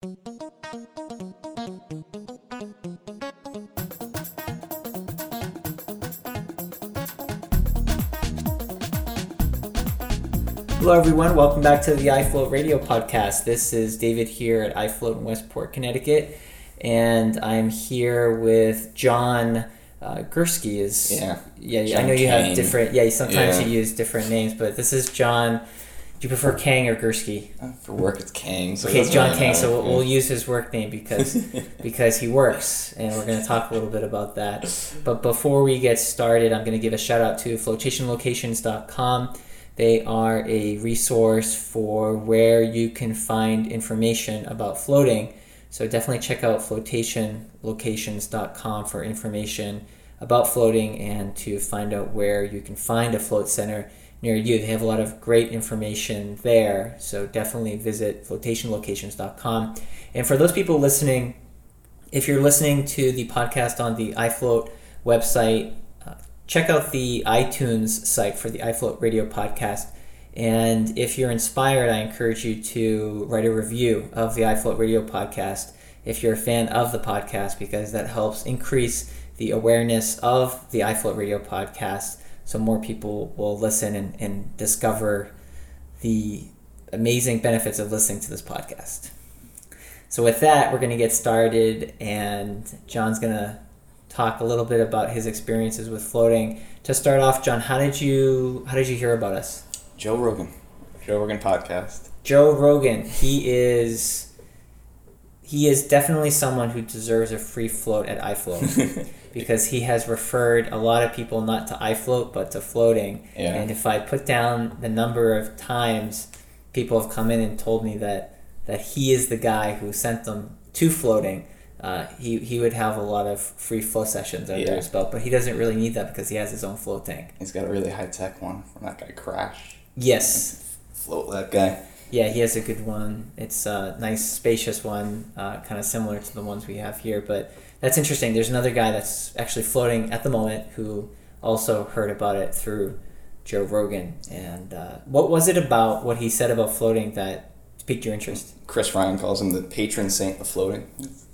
Hello, everyone. Welcome back to the iFloat Radio Podcast. This is David here at iFloat in Westport, Connecticut, and I'm here with John uh, Gursky. Is Yeah. yeah. John I know you have different. Yeah, sometimes Yeah. you use different names, but this is John. Do you prefer Kang or Gursky? Uh, For work, it's Kang. So Okay, doesn't John Kang. So we'll, we'll use his work name because because he works, and we're going to talk a little bit about that. But before we get started, I'm going to give a shout out to flotationlocations.com. They are a resource for where you can find information about floating. So definitely check out flotationlocations.com for information about floating and to find out where you can find a float center near you. They have a lot of great information there. So definitely visit flotationlocations.com. And for those people listening, if you're listening to the podcast on the iFloat website, uh, check out the iTunes site for the iFloat radio podcast. And if you're inspired, I encourage you to write a review of the iFloat radio podcast if you're a fan of the podcast, because that helps increase the awareness of the iFloat radio podcast so more people will listen and, and discover the amazing benefits of listening to this podcast. So with that, we're going to get started, and John's going to talk a little bit about his experiences with floating. To start off, John, how did you how did you hear about us? Joe Rogan. Joe Rogan podcast. Joe Rogan. He is he is definitely someone who deserves a free float at iFloat because he has referred a lot of people not to iFloat but to floating. Yeah. And if I put down the number of times people have come in and told me that that he is the guy who sent them to floating, uh, he, he would have a lot of free flow sessions under Yeah. his belt, but he doesn't really need that because he has his own float tank. He's got a really high tech one from that guy Crash. Yes, Float that guy. Yeah, he has a good one. It's a nice, spacious one, uh, kind of similar to the ones we have here. But that's interesting. There's another guy that's actually floating at the moment who also heard about it through Joe Rogan. And uh, what was it about what he said about floating that piqued your interest? Chris Ryan calls him the patron saint of floating.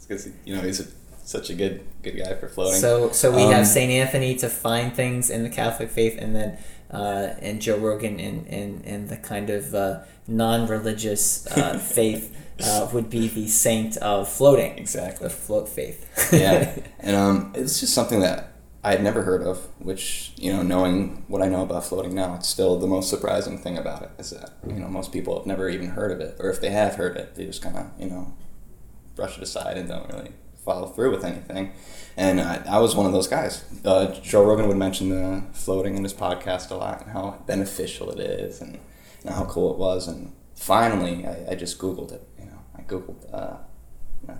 Because you know he's a, such a good good guy for floating. So, so we Um, have Saint Anthony to find things in the Catholic faith, and then uh, and Joe Rogan in in, in the kind of uh, non-religious uh, faith uh, would be the saint of floating. exactly. the float faith. yeah, and um, it's just something that I had never heard of. Which you know, knowing what I know about floating now, it's still the most surprising thing about it is that you know most people have never even heard of it, or if they have heard it, they just kind of you know brush it aside and don't really follow through with anything. And I, I was one of those guys. Uh, Joe Rogan would mention the floating in his podcast a lot and how beneficial it is and, and how cool it was. And finally, I, I just Googled it. I Googled uh,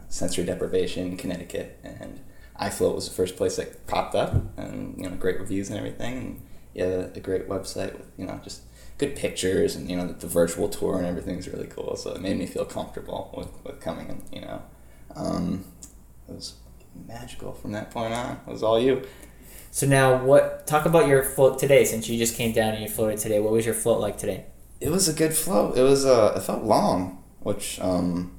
sensory deprivation in Connecticut, and iFloat was the first place that popped up, and you know, great reviews and everything. And yeah, a great website with you know just good pictures and you know the, the virtual tour and everything's really cool. So it made me feel comfortable with, with coming and you know, um, it was magical from that point on. It was all you. so now, what? Talk about your float today. Since you just came down and you floated today, what was your float like today? It was a good float. It was uh, it felt long, which um,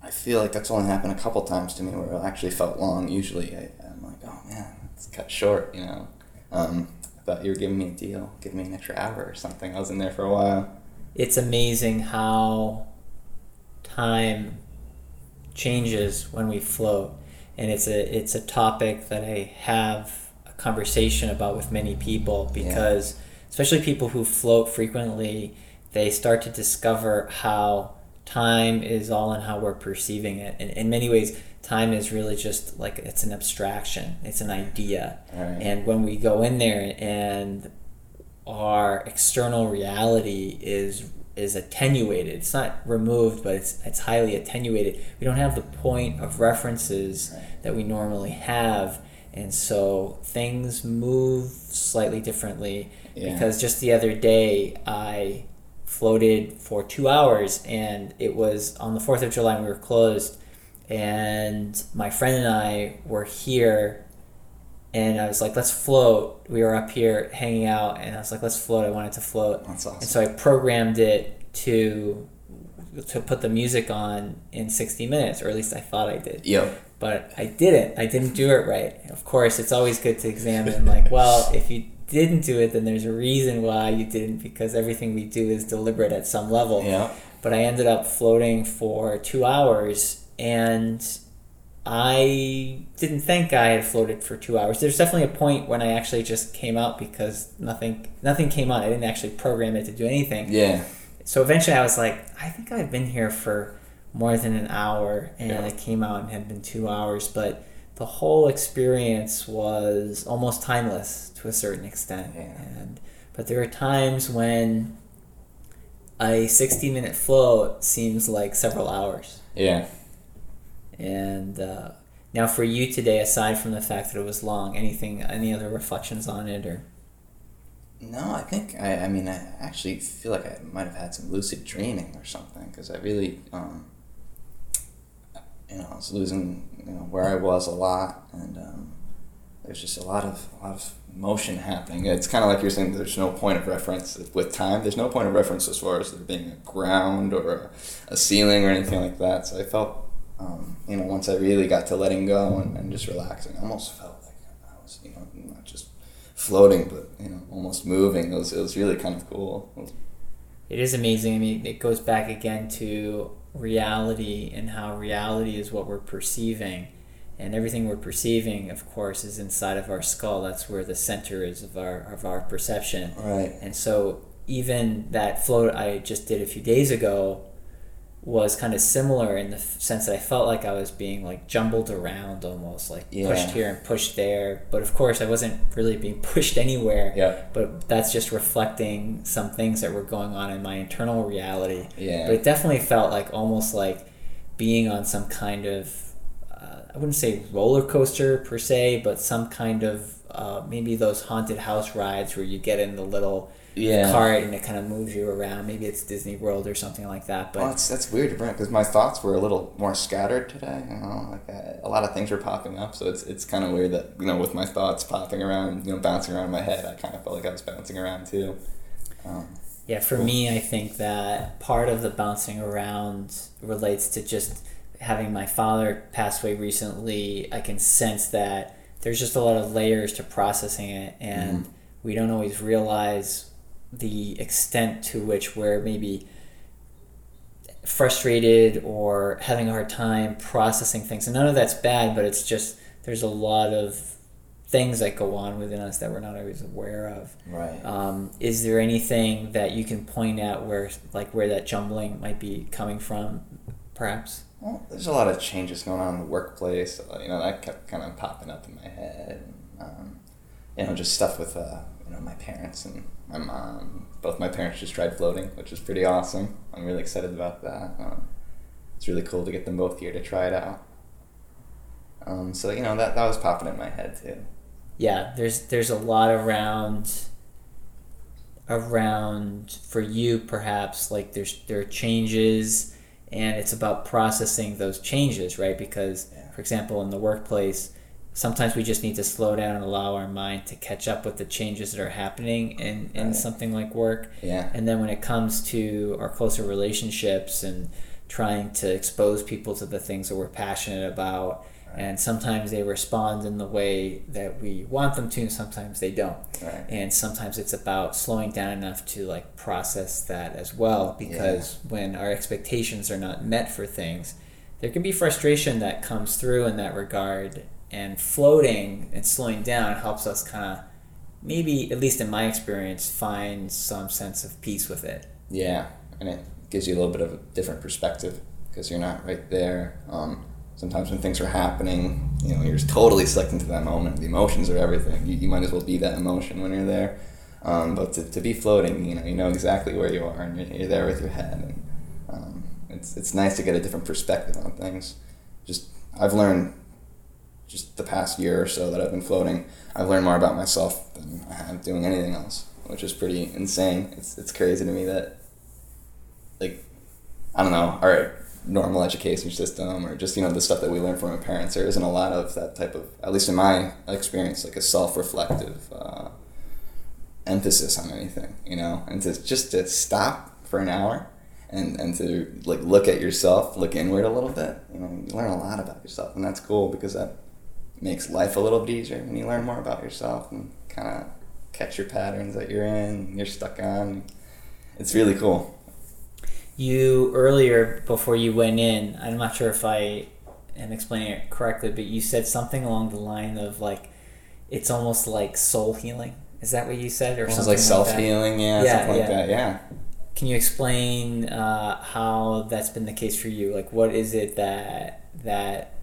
I feel like that's only happened a couple times to me where it actually felt long. Usually, I, I'm like, oh man, it's cut short. You know, um, I thought you were giving me a deal, giving me an extra hour or something. I was in there for a while. It's amazing how time changes when we float, and it's a it's a topic that I have a conversation about with many people because, especially people who float frequently, they start to discover how time is all in how we're perceiving it. And in many ways, time is really just like it's an abstraction. It's an idea. Right. And when we go in there and our external reality is is attenuated. It's not removed, but it's it's highly attenuated. We don't have the point of references that we normally have, and so things move slightly differently. Yeah. Because just the other day, I floated for two hours, and it was on the Fourth of July. and We were closed, and my friend and I were here and I was like, let's float. We were up here hanging out, and I was like, let's float. I wanted to float. That's awesome. And so I programmed it to to put the music on in 60 minutes, or at least I thought I did. Yep. But I didn't. I didn't do it right. Of course, it's always good to examine, like, well, if you didn't do it, then there's a reason why you didn't, because everything we do is deliberate at some level. Yeah. But I ended up floating for two hours, and I didn't think I had floated for two hours. There's definitely a point when I actually just came out because nothing nothing came on. I didn't actually program it to do anything. Yeah. So eventually I was like, I think I've been here for more than an hour, and Yeah. I came out and had been two hours. But the whole experience was almost timeless to a certain extent. Yeah. And but there are times when a 60 minute float seems like several hours. Yeah. And uh, now, for you today, aside from the fact that it was long, anything, any other reflections on it, or No, I think I. I mean, I actually feel like I might have had some lucid dreaming or something because I really, um, you know, I was losing you know where I was a lot, and um, there's just a lot of a lot of motion happening. It's kind of like you're saying. There's no point of reference with time. There's no point of reference as far as there being a ground or a, a ceiling or anything like that. So I felt, um, you know, once I really got to letting go and, and just relaxing, I almost felt like I was, you know, not just floating, but you know, almost moving. It was it was really kind of cool. It is amazing. I mean, it goes back again to reality and how reality is what we're perceiving. And everything we're perceiving, of course, is inside of our skull. That's where the center is of our of our perception. Right. And so even that float I just did a few days ago was kind of similar in the sense that I felt like I was being like jumbled around almost like Yeah. pushed here and pushed there. But of course, I wasn't really being pushed anywhere. Yeah. But that's just reflecting some things that were going on in my internal reality. Yeah. But it definitely felt like almost like being on some kind of uh, I wouldn't say roller coaster per se, but some kind of uh, maybe those haunted house rides where you get in the little Yeah. cart and it kind of moves you around. Maybe it's Disney World or something like that. But Well, that's that's weird to bring because my thoughts were a little more scattered today. You know, like uh, a lot of things were popping up, so it's it's kind of weird that you know with my thoughts popping around, you know, bouncing around in my head, I kind of felt like I was bouncing around too. Um, Yeah, for me, I think that part of the bouncing around relates to just having my father pass away recently. I can sense that there's just a lot of layers to processing it, and we don't always realize the extent to which we're maybe frustrated or having a hard time processing things. And none of that's bad, but it's just there's a lot of things that go on within us that we're not always aware of. right. Um, is there anything that you can point out where, like, where that jumbling might be coming from, perhaps? Well, there's a lot of changes going on in the workplace. You know, that kept kind of popping up in my head. Um, you know, just stuff with uh, you know my parents and my mom. Both my parents just tried floating, which is pretty awesome. I'm really excited about that. Um, it's really cool to get them both here to try it out. Um, so you know that that was popping in my head too. Yeah, there's there's a lot around around for you perhaps like there's there are changes and it's about processing those changes right because Yeah. for example in the workplace sometimes we just need to slow down and allow our mind to catch up with the changes that are happening in, in Right. something like work Yeah. And then when it comes to our closer relationships and trying to expose people to the things that we're passionate about, and sometimes they respond in the way that we want them to, and sometimes they don't. Right. And sometimes it's about slowing down enough to like process that as well, because when our expectations are not met for things, there can be frustration that comes through in that regard. And floating and slowing down helps us kind of maybe at least in my experience find some sense of peace with it Yeah, and it gives you a little bit of a different perspective because you're not right there. Um, sometimes when things are happening, you know, you're totally sucked into that moment. The emotions are everything. You, you might as well be that emotion when you're there. Um, but to, to be floating, you know, you know exactly where you are, and you're, you're there with your head, and um, it's it's nice to get a different perspective on things. Just I've learned just the past year or so that I've been floating, I've learned more about myself than I have doing anything else, which is pretty insane. It's it's crazy to me that like I don't know, our normal education system or just, you know, the stuff that we learn from our parents, there isn't a lot of that type of at least in my experience, like a self reflective uh, emphasis on anything, you know? And to just to stop for an hour and and to like look at yourself, look inward a little bit. You know, you learn a lot about yourself, and that's cool because that makes life a little bit easier when you learn more about yourself and kind of catch your patterns that you're in, you're stuck on. It's really cool. You earlier before you went in, I'm not sure if I am explaining it correctly, but you said something along the line of like it's almost like soul healing. Is that what you said, or something like self healing? Yeah, yeah, something yeah. like that. Yeah. Can you explain uh, how that's been the case for you? Like, what is it that that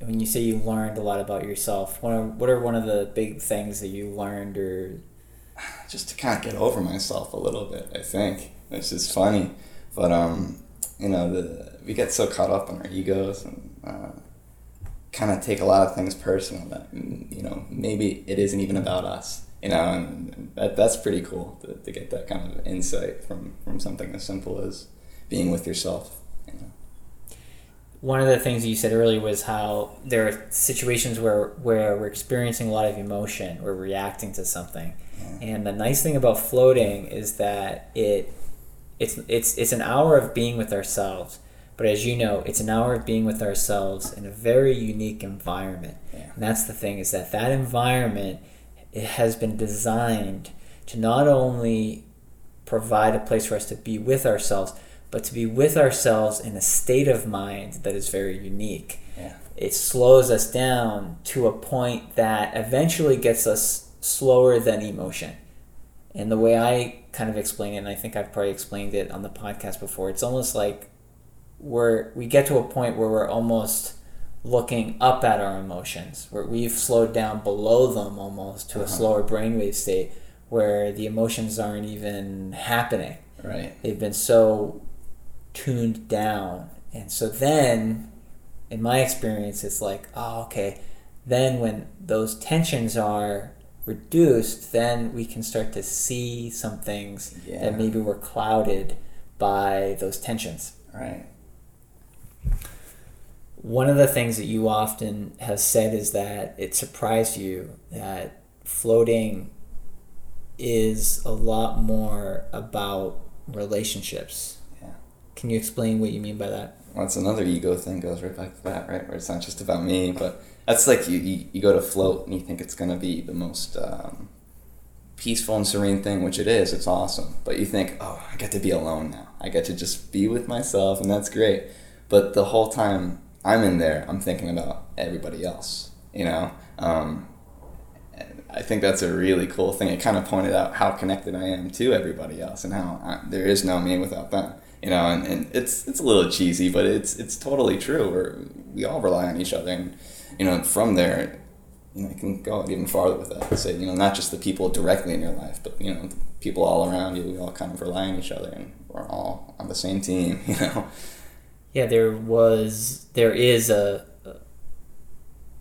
when you say you learned a lot about yourself? What are, what are one of the big things that you learned, or just to kind of get over myself a little bit? I think it's just funny, but um, you know, the we get so caught up in our egos and uh, kind of take a lot of things personal that you know maybe it isn't even about us you know, and that, that's pretty cool to, to get that kind of insight from, from something as simple as being with yourself. One of the things you said earlier was how there are situations where, where we're experiencing a lot of emotion, we're reacting to something. Yeah. And the nice thing about floating is that it it's it's it's an hour of being with ourselves. But as you know, it's an hour of being with ourselves in a very unique environment. Yeah. And that's the thing is that that environment it has been designed to not only provide a place for us to be with ourselves, but to be with ourselves in a state of mind that is very unique. Yeah. It slows us down to a point that eventually gets us slower than emotion. And the way I kind of explain it, and I think I've probably explained it on the podcast before, it's almost like we're we get to a point where we're almost looking up at our emotions, where we've slowed down below them almost to uh-huh. a slower brainwave state where the emotions aren't even happening. Right. They've been so tuned down. And so then, in my experience, it's like, oh, okay. Then when those tensions are reduced, then we can start to see some things yeah. that maybe were clouded by those tensions. Right one of the things that you often have said is that it surprised you that floating is a lot more about relationships. Can you explain what you mean by that? Well, it's another ego thing goes right back to that, right? Where it's not just about me, but that's like you, you, you go to float and you think it's going to be the most um, peaceful and serene thing, which it is. It's awesome. But you think, oh, I get to be alone now. I get to just be with myself, and that's great. But the whole time I'm in there, I'm thinking about everybody else, you know? Um, I think that's a really cool thing. It kind of pointed out how connected I am to everybody else and how I, there is no me without them, you know? And, and it's, it's a little cheesy, but it's, it's totally true. We're, we all rely on each other. And, you know, from there, you know, you can go even farther with that. Say, you know, not just the people directly in your life, but, you know, people all around you. We all kind of rely on each other and we're all on the same team, you know? yeah, there was there is a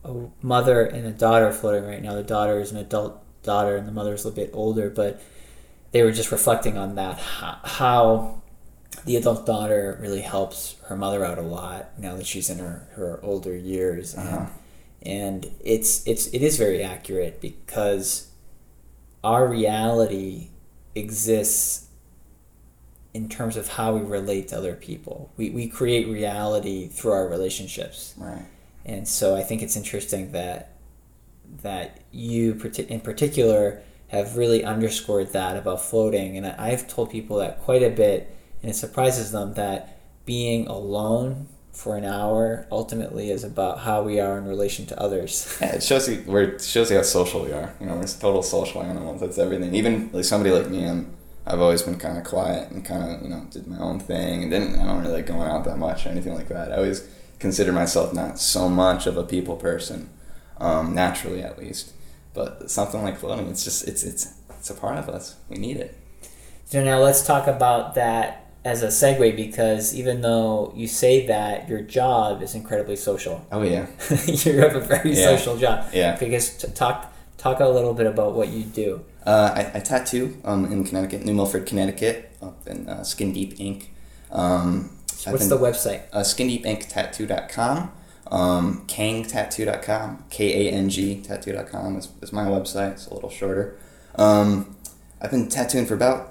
a mother and a daughter floating right now. The daughter is an adult daughter, and the mother is a little bit older, but they were just reflecting on that how the adult daughter really helps her mother out a lot now that she's in her, her older years uh-huh. and, and it's it's it is very accurate because our reality exists in terms of how we relate to other people. We, we create reality through our relationships. Right. And so I think it's interesting that that you in particular have really underscored that about floating and I've told people that quite a bit and it surprises them that being alone for an hour ultimately is about how we are in relation to others. Yeah, it shows you where it shows you how social we are. You know, we're total social animals. That's everything. Even like somebody like me, I'm I've always been kind of quiet and kind of you know did my own thing and didn't I don't really like going out that much or anything like that. I always consider myself not so much of a people person, um, naturally at least. But something like floating, it's just it's it's it's a part of us. We need it. So now let's talk about that as a segue because even though you say that your job is incredibly social. Oh yeah. you have a very yeah. social job. Yeah. Because t- talk talk a little bit about what you do. Uh, I, I tattoo um, in Connecticut, New Milford, Connecticut, up in uh, Skin Deep Ink. Um, What's been, the website? Uh, SkinDeepInkTattoo.com. Um, KangTattoo.com. K A N G Tattoo.com is, is my website. It's a little shorter. Um, I've been tattooing for about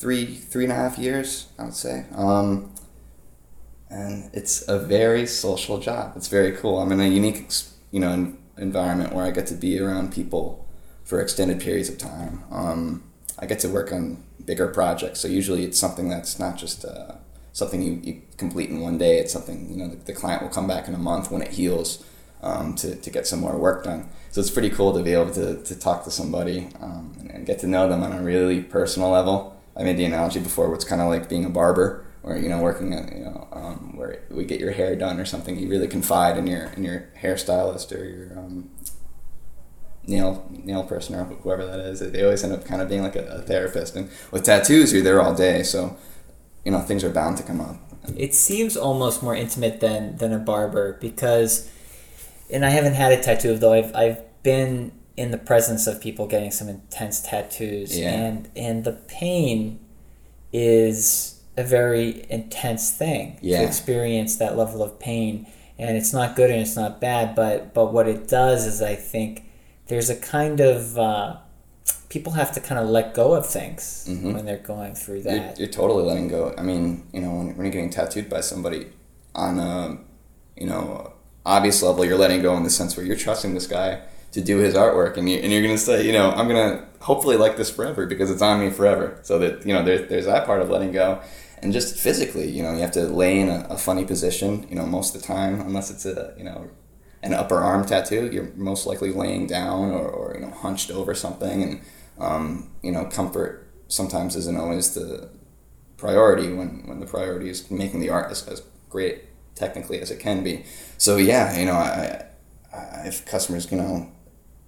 three three and a half years, I would say. Um, and it's a very social job. It's very cool. I'm in a unique, you know, environment where I get to be around people for extended periods of time. Um, I get to work on bigger projects, so usually it's something that's not just uh, something you, you complete in one day. It's something you know the, the client will come back in a month when it heals um, to, to get some more work done. So it's pretty cool to be able to, to talk to somebody um, and, and, get to know them on a really personal level. I made the analogy before where it's kind of like being a barber or you know working at you know um, where we get your hair done or something. You really confide in your in your hairstylist or your um, nail nail person or whoever that is. They always end up kind of being like a, a therapist. And with tattoos, you're there all day, so you know things are bound to come up. It seems almost more intimate than than a barber because, and I haven't had a tattoo though. I've I've been in the presence of people getting some intense tattoos, yeah. and and the pain is a very intense thing yeah. to experience that level of pain and it's not good and it's not bad but but what it does is i think there's a kind of uh, people have to kind of let go of things mm-hmm. when they're going through that. You're, you're, totally letting go. I mean, you know, when, when you're getting tattooed by somebody on a, you know, obvious level, you're letting go in the sense where you're trusting this guy to do his artwork, and you and you're gonna say, you know, I'm gonna hopefully like this forever because it's on me forever. So that you know, there, there's that part of letting go. And just physically, you know, you have to lay in a, a funny position, you know, most of the time, unless it's a, you know, an upper arm tattoo, you're most likely laying down or, or you know hunched over something, and um, you know comfort sometimes isn't always the priority when, when the priority is making the art as, as great technically as it can be. So yeah, you know, I, I if customers, you know,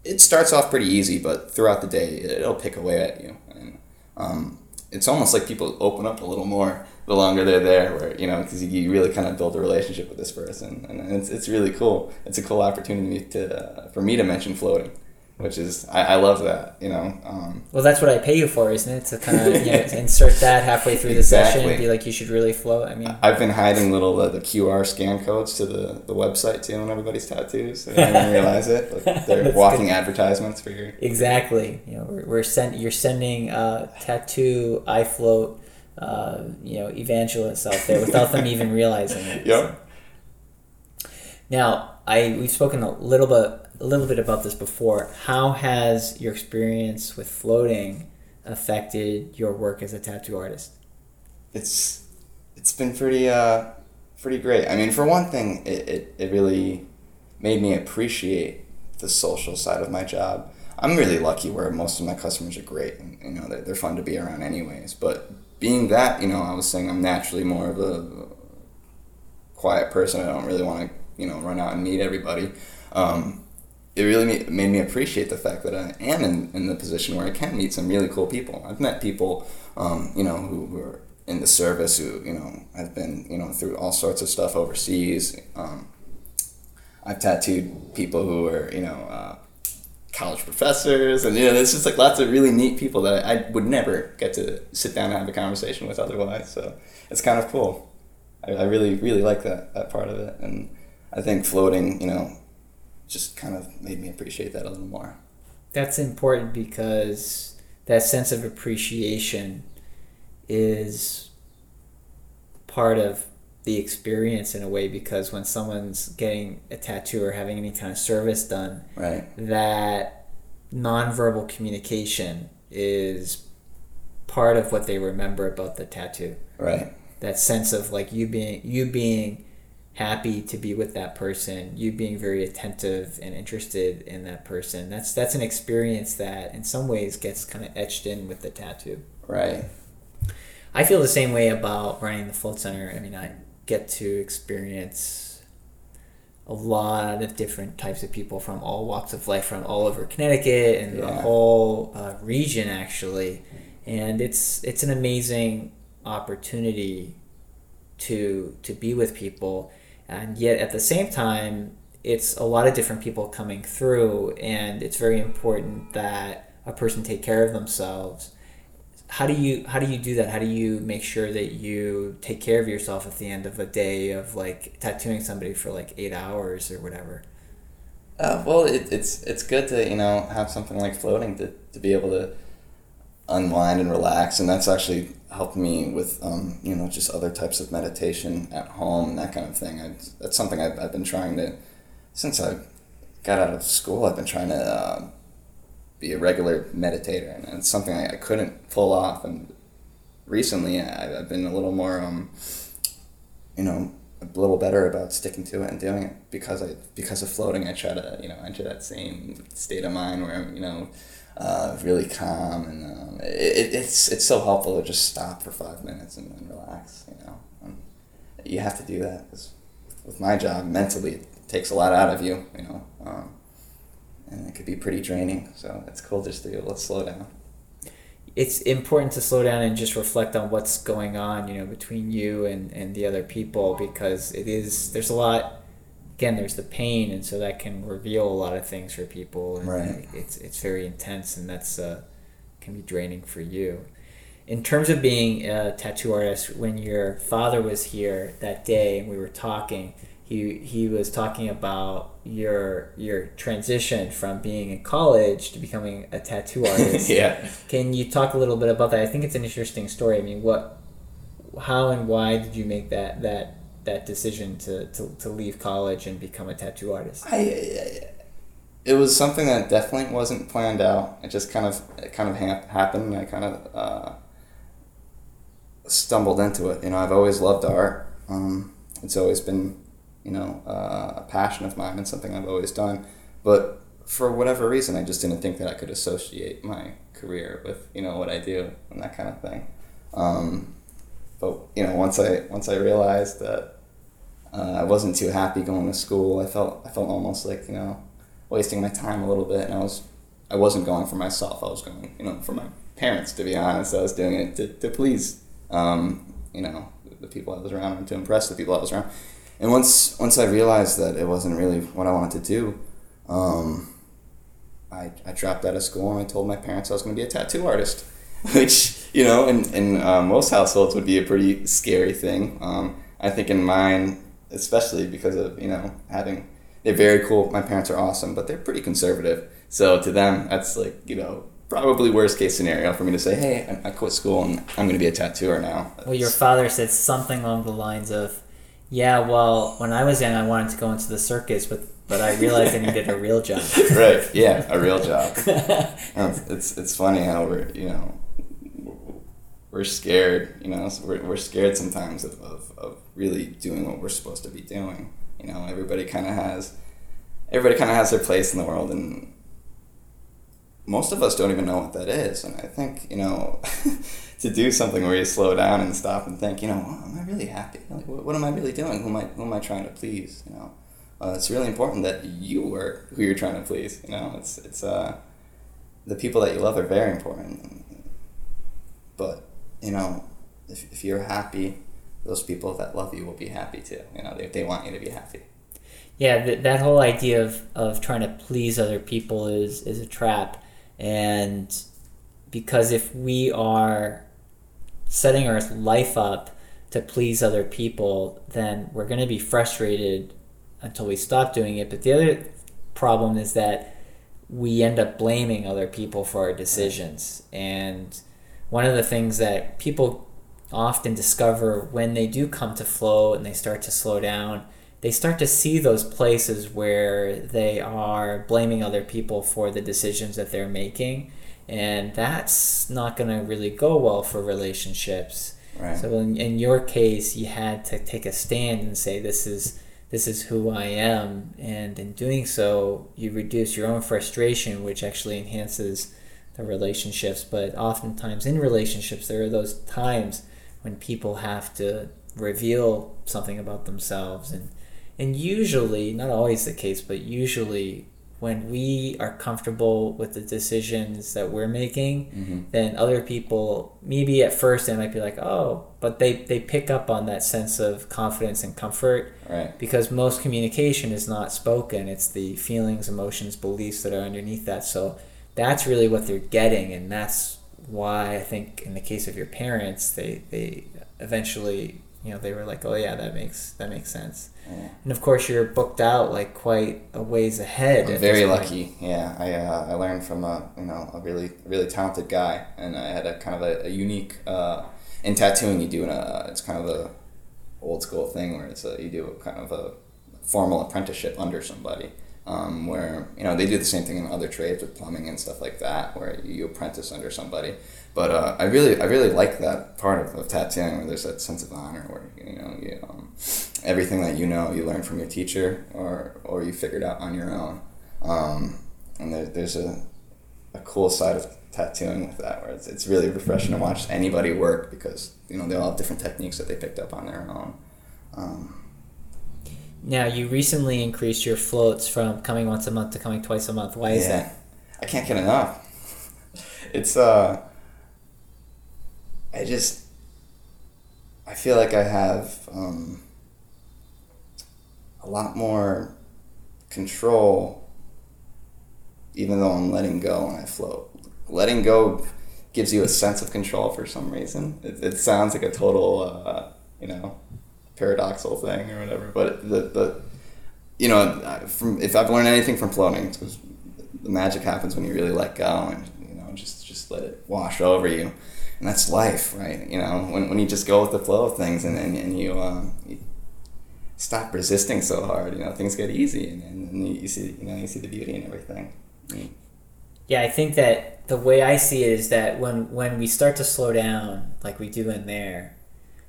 it starts off pretty easy, but throughout the day, it'll pick away at you, and um, it's almost like people open up a little more the longer they're there, where you know, because you really kind of build a relationship with this person, and it's, it's really cool. It's a cool opportunity to uh, for me to mention floating, which is I, I love that. You know. Um, well, that's what I pay you for, isn't it? To kind of you know, insert that halfway through the exactly. session and be like, you should really float. I mean, I've been hiding little uh, the QR scan codes to the, the website too on everybody's tattoos. So I didn't realize it. But they're walking good. advertisements for your. Exactly. You know, we're, we're send, you're sending uh, tattoo iFloat uh, you know evangelists out there without them even realizing it. Yep. Now, I we've spoken a little bit a little bit about this before. How has your experience with floating affected your work as a tattoo artist? It's it's been pretty uh pretty great. I mean, for one thing, it, it, it really made me appreciate the social side of my job. I'm really lucky where most of my customers are great and you know they're, they're fun to be around anyways. But being that, you know, I was saying I'm naturally more of a quiet person. I don't really want to, you know, run out and meet everybody. Um, it really made me appreciate the fact that I am in, in the position where I can meet some really cool people. I've met people, um, you know, who, who are in the service who, you know, have been, you know, through all sorts of stuff overseas. Um, I've tattooed people who are, you know, uh, college professors, and you know, there's just like lots of really neat people that I, I, would never get to sit down and have a conversation with otherwise. So it's kind of cool. I, I really, really like that that part of it, and I think floating, you know, just kind of made me appreciate that a little more. That's important because that sense of appreciation is part of the experience in a way because when someone's getting a tattoo or having any kind of service done, right, that nonverbal communication is part of what they remember about the tattoo. Right. That sense of like you being you being happy to be with that person, you being very attentive and interested in that person. That's that's an experience that in some ways gets kind of etched in with the tattoo. Right. I feel the same way about running the float center. I mean, I get to experience a lot of different types of people from all walks of life from all over Connecticut and yeah. the whole uh, region actually and it's it's an amazing opportunity to to be with people and yet at the same time it's a lot of different people coming through and it's very important that a person take care of themselves how do you how do you do that? How do you make sure that you take care of yourself at the end of a day of like tattooing somebody for like eight hours or whatever? Uh, well, it, it's it's good to you know have something like floating to, to be able to unwind and relax, and that's actually helped me with um, you know just other types of meditation at home and that kind of thing. I, that's something I've, I've been trying to since I got out of school. I've been trying to uh, be a regular meditator, and it's something I, I couldn't pull off. And recently, I, I've been a little more um, you know a little better about sticking to it and doing it because I because of floating. I try to you know enter that same state of mind where I'm you know uh, really calm and um, it, it's it's so helpful to just stop for five minutes and, and relax. You know, and you have to do that because with my job mentally it takes a lot out of you. You know, um, and it could be pretty draining. So it's cool just to be able to slow down it's important to slow down and just reflect on what's going on, you know, between you and, and the other people because it is there's a lot again there's the pain and so that can reveal a lot of things for people and right. it's it's very intense and that's uh, can be draining for you. In terms of being a tattoo artist, when your father was here that day and we were talking, he he was talking about your your transition from being in college to becoming a tattoo artist. yeah. Can you talk a little bit about that? I think it's an interesting story. I mean, what, how and why did you make that that that decision to, to, to leave college and become a tattoo artist? I, I, it was something that definitely wasn't planned out. It just kind of it kind of ha- happened. I kind of uh, stumbled into it. You know, I've always loved art. Um, it's always been you know, uh, a passion of mine and something I've always done. But for whatever reason, I just didn't think that I could associate my career with you know what I do and that kind of thing. Um, but you know, once I once I realized that uh, I wasn't too happy going to school, I felt I felt almost like you know wasting my time a little bit, and I was I wasn't going for myself. I was going you know for my parents. To be honest, I was doing it to, to please um, you know the people I was around and to impress the people I was around and once once I realized that it wasn't really what I wanted to do, um, I, I dropped out of school and I told my parents I was going to be a tattoo artist, which you know in in uh, most households would be a pretty scary thing. Um, I think in mine, especially because of you know having they're very cool. My parents are awesome, but they're pretty conservative. So to them, that's like you know probably worst case scenario for me to say, hey, I, I quit school and I'm going to be a tattooer now. Well, your father said something along the lines of yeah, well, when I was young, I wanted to go into the circus, but but I realized I needed a real job. right. Yeah, a real job. Um, it's it's funny how we're you know we're scared. You know, we're we're scared sometimes of, of, of really doing what we're supposed to be doing. You know, everybody kind of has everybody kind of has their place in the world, and most of us don't even know what that is. And I think you know. to do something where you slow down and stop and think, you know, am I really happy? Like, what, what, am I really doing? Who am I, who am I trying to please? You know, uh, it's really important that you are who you're trying to please. You know, it's it's uh, the people that you love are very important. But you know, if, if you're happy, those people that love you will be happy too. You know, they, they want you to be happy. Yeah, th- that whole idea of, of trying to please other people is, is a trap. And because if we are setting our life up to please other people, then we're going to be frustrated until we stop doing it. But the other problem is that we end up blaming other people for our decisions. And one of the things that people often discover when they do come to flow and they start to slow down, they start to see those places where they are blaming other people for the decisions that they're making and that's not going to really go well for relationships. Right. So in, in your case, you had to take a stand and say, "This is this is who I am," and in doing so, you reduce your own frustration, which actually enhances the relationships. But oftentimes in relationships, there are those times when people have to reveal something about themselves and and usually not always the case but usually when we are comfortable with the decisions that we're making, mm-hmm. then other people maybe at first they might be like, oh, but they, they pick up on that sense of confidence and comfort. Right. Because most communication is not spoken. It's the feelings, emotions, beliefs that are underneath that. So that's really what they're getting and that's why I think in the case of your parents they, they eventually you know they were like, oh yeah, that makes that makes sense. Yeah. And of course, you're booked out like quite a ways ahead. I'm very lucky. Yeah, I uh, I learned from a you know a really really talented guy, and I had a kind of a, a unique uh, in tattooing. You do a it's kind of a old school thing where it's a, you do a kind of a formal apprenticeship under somebody. Um, where you know they do the same thing in other trades with plumbing and stuff like that, where you apprentice under somebody. But uh, I really, I really like that part of, of tattooing where there's that sense of honor, where you know, you, um, everything that you know you learn from your teacher, or or you figured out on your own. Um, and there, there's a, a cool side of tattooing with that, where it's, it's really refreshing to watch anybody work because you know they all have different techniques that they picked up on their own. Um, Now you recently increased your floats from coming once a month to coming twice a month. Why is Yeah. that? I can't get enough. It's uh I just I feel like I have um a lot more control even though I'm letting go and I float. Letting go gives you a sense of control for some reason. It, it sounds like a total uh, you know paradoxal thing or whatever, but the the you know, from if I've learned anything from floating, it's 'cause the magic happens when you really let go and you know just just let it wash over you, and that's life, right? You know, when, when you just go with the flow of things and and, and you, um, you stop resisting so hard, you know, things get easy and, and, and you see you know you see the beauty in everything. Yeah, I think that the way I see it is that when when we start to slow down, like we do in there,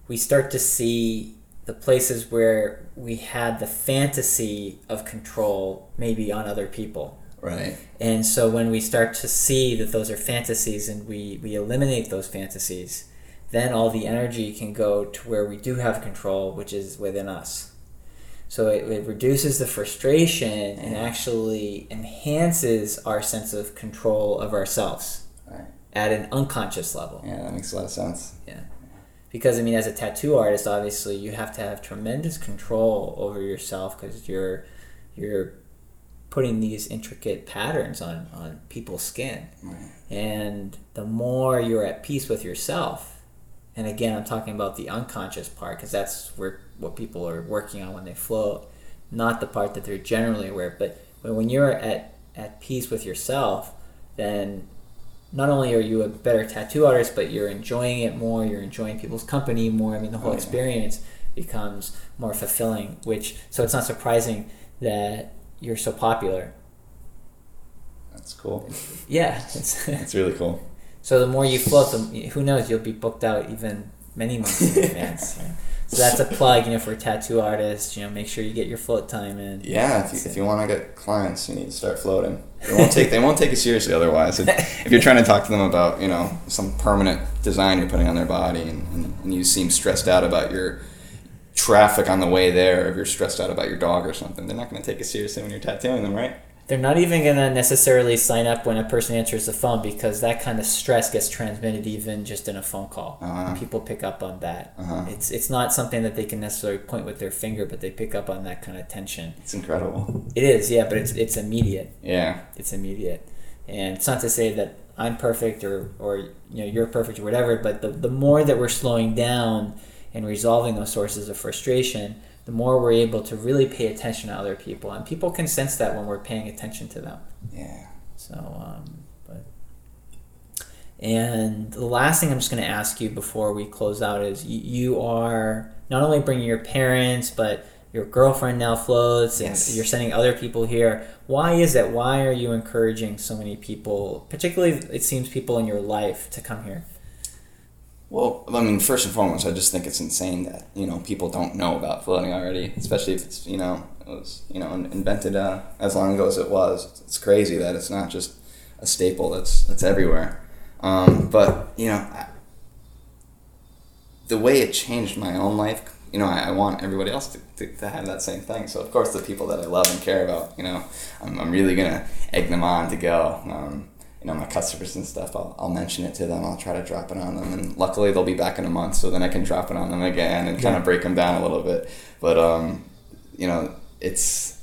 we start to see the places where we had the fantasy of control maybe on other people. Right. And so when we start to see that those are fantasies and we, we eliminate those fantasies, then all the energy can go to where we do have control, which is within us. So it, it reduces the frustration and actually enhances our sense of control of ourselves Right. at an unconscious level. Yeah, that makes a lot of sense. Yeah. Because I mean, as a tattoo artist, obviously you have to have tremendous control over yourself because you're you're putting these intricate patterns on on people's skin, Right. and the more you're at peace with yourself, and again, I'm talking about the unconscious part because that's where what people are working on when they float, not the part that they're generally aware. of. But when you're at at peace with yourself, then not only are you a better tattoo artist, but you're enjoying it more. You're enjoying people's company more. I mean, the whole Oh, yeah. experience becomes more fulfilling. Which so it's not surprising that you're so popular. That's cool. Yeah, it's, That's really cool. so the more you float, the who knows you'll be booked out even many months in advance. yeah. So that's a plug, you know, for tattoo artists. You know, make sure you get your float time in. Yeah, if you, if you want to get clients, you need to start floating. They won't take they won't take you seriously otherwise. If, if you're trying to talk to them about you know some permanent design you're putting on their body, and, and, and you seem stressed out about your traffic on the way there, if you're stressed out about your dog or something, they're not going to take it seriously when you're tattooing them, right? They're not even going to necessarily sign up when a person answers the phone because that kind of stress gets transmitted even just in a phone call. Uh-huh. People pick up on that. Uh-huh. It's it's not something that they can necessarily point with their finger, but they pick up on that kind of tension. It's incredible. It is, yeah, but it's it's immediate. Yeah, It's immediate, and it's not to say that I'm perfect or or you know you're perfect or whatever. But the the more that we're slowing down and resolving those sources of frustration, the more we're able to really pay attention to other people, and people can sense that when we're paying attention to them. yeah. So, um, but and the last thing I'm just going to ask you before we close out is you, you are not only bringing your parents, but your girlfriend now floats, and Yes. you're sending other people here. Why is that? Why are you encouraging so many people, particularly it seems people in your life, to come here? Well, I mean, first and foremost, I just think it's insane that you know people don't know about floating already, especially if it's you know it was you know invented uh, as long ago as it was. It's crazy that it's not just a staple that's that's everywhere. Um, but you know, I, the way it changed my own life, you know, I, I want everybody else to, to, to have that same thing. So of course, the people that I love and care about, you know, I'm, I'm really gonna egg them on to go. Um, you know, my customers and stuff, I'll, I'll mention it to them. I'll try to drop it on them, and luckily they'll be back in a month, so then I can drop it on them again and kind of break them down a little bit. But um, you know, it's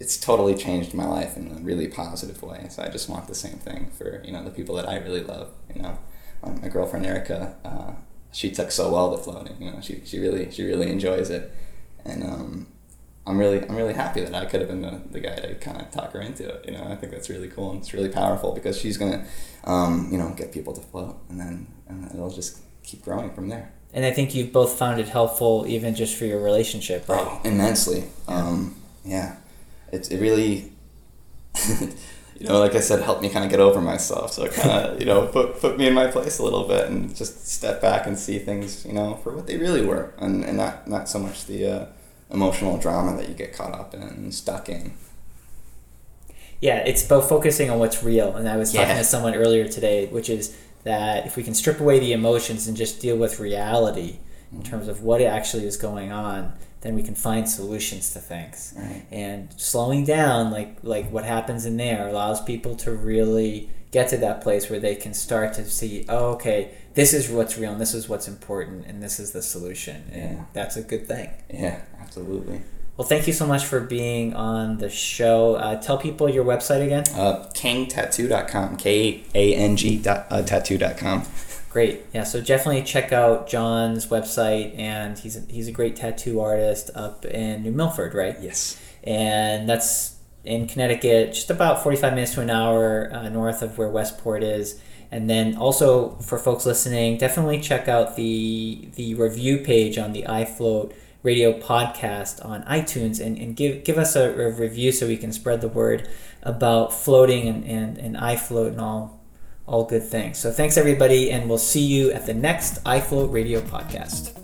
it's totally changed my life in a really positive way. So I just want the same thing for you know the people that I really love. You know, um, my girlfriend Erica uh, she took so well to floating. You know, she she really she really enjoys it, and um, I'm really I'm really happy that I could have been the, the guy to kind of talk her into it. You know, I think that's really cool and it's really powerful because she's gonna, um, you know, get people to float, and then and it'll just keep growing from there. And I think you've both found it helpful, even just for your relationship, right? Oh, immensely. Yeah. Um, yeah. It, it really, you know, like I said, helped me kind of get over myself. So it kind of, you know, put, put me in my place a little bit and just step back and see things, you know, for what they really were and, and not, not so much the uh, emotional drama that you get caught up in and stuck in. Yeah, it's both focusing on what's real. And I was talking to someone earlier today, which is that if we can strip away the emotions and just deal with reality in mm-hmm. terms of what actually is going on, then we can find solutions to things. Right. And slowing down, like like what happens in there, allows people to really get to that place where they can start to see, oh, okay, this is what's real, and this is what's important, and this is the solution, and yeah. that's a good thing. Yeah, absolutely. Well, thank you so much for being on the show. Uh, tell people your website again. Uh, kangtattoo.com. K A N G uh, tattoo.com. Great. Yeah, so definitely check out John's website, and he's a, he's a great tattoo artist up in New Milford, right? Yes. And that's in Connecticut, just about 45 minutes to an hour uh, north of where Westport is. And then also for folks listening, definitely check out the the review page on the iFloat radio podcast on iTunes and, and give, give us a, a, review so we can spread the word about floating and, and, and iFloat and all, all good things. So thanks everybody, and we'll see you at the next iFloat radio podcast.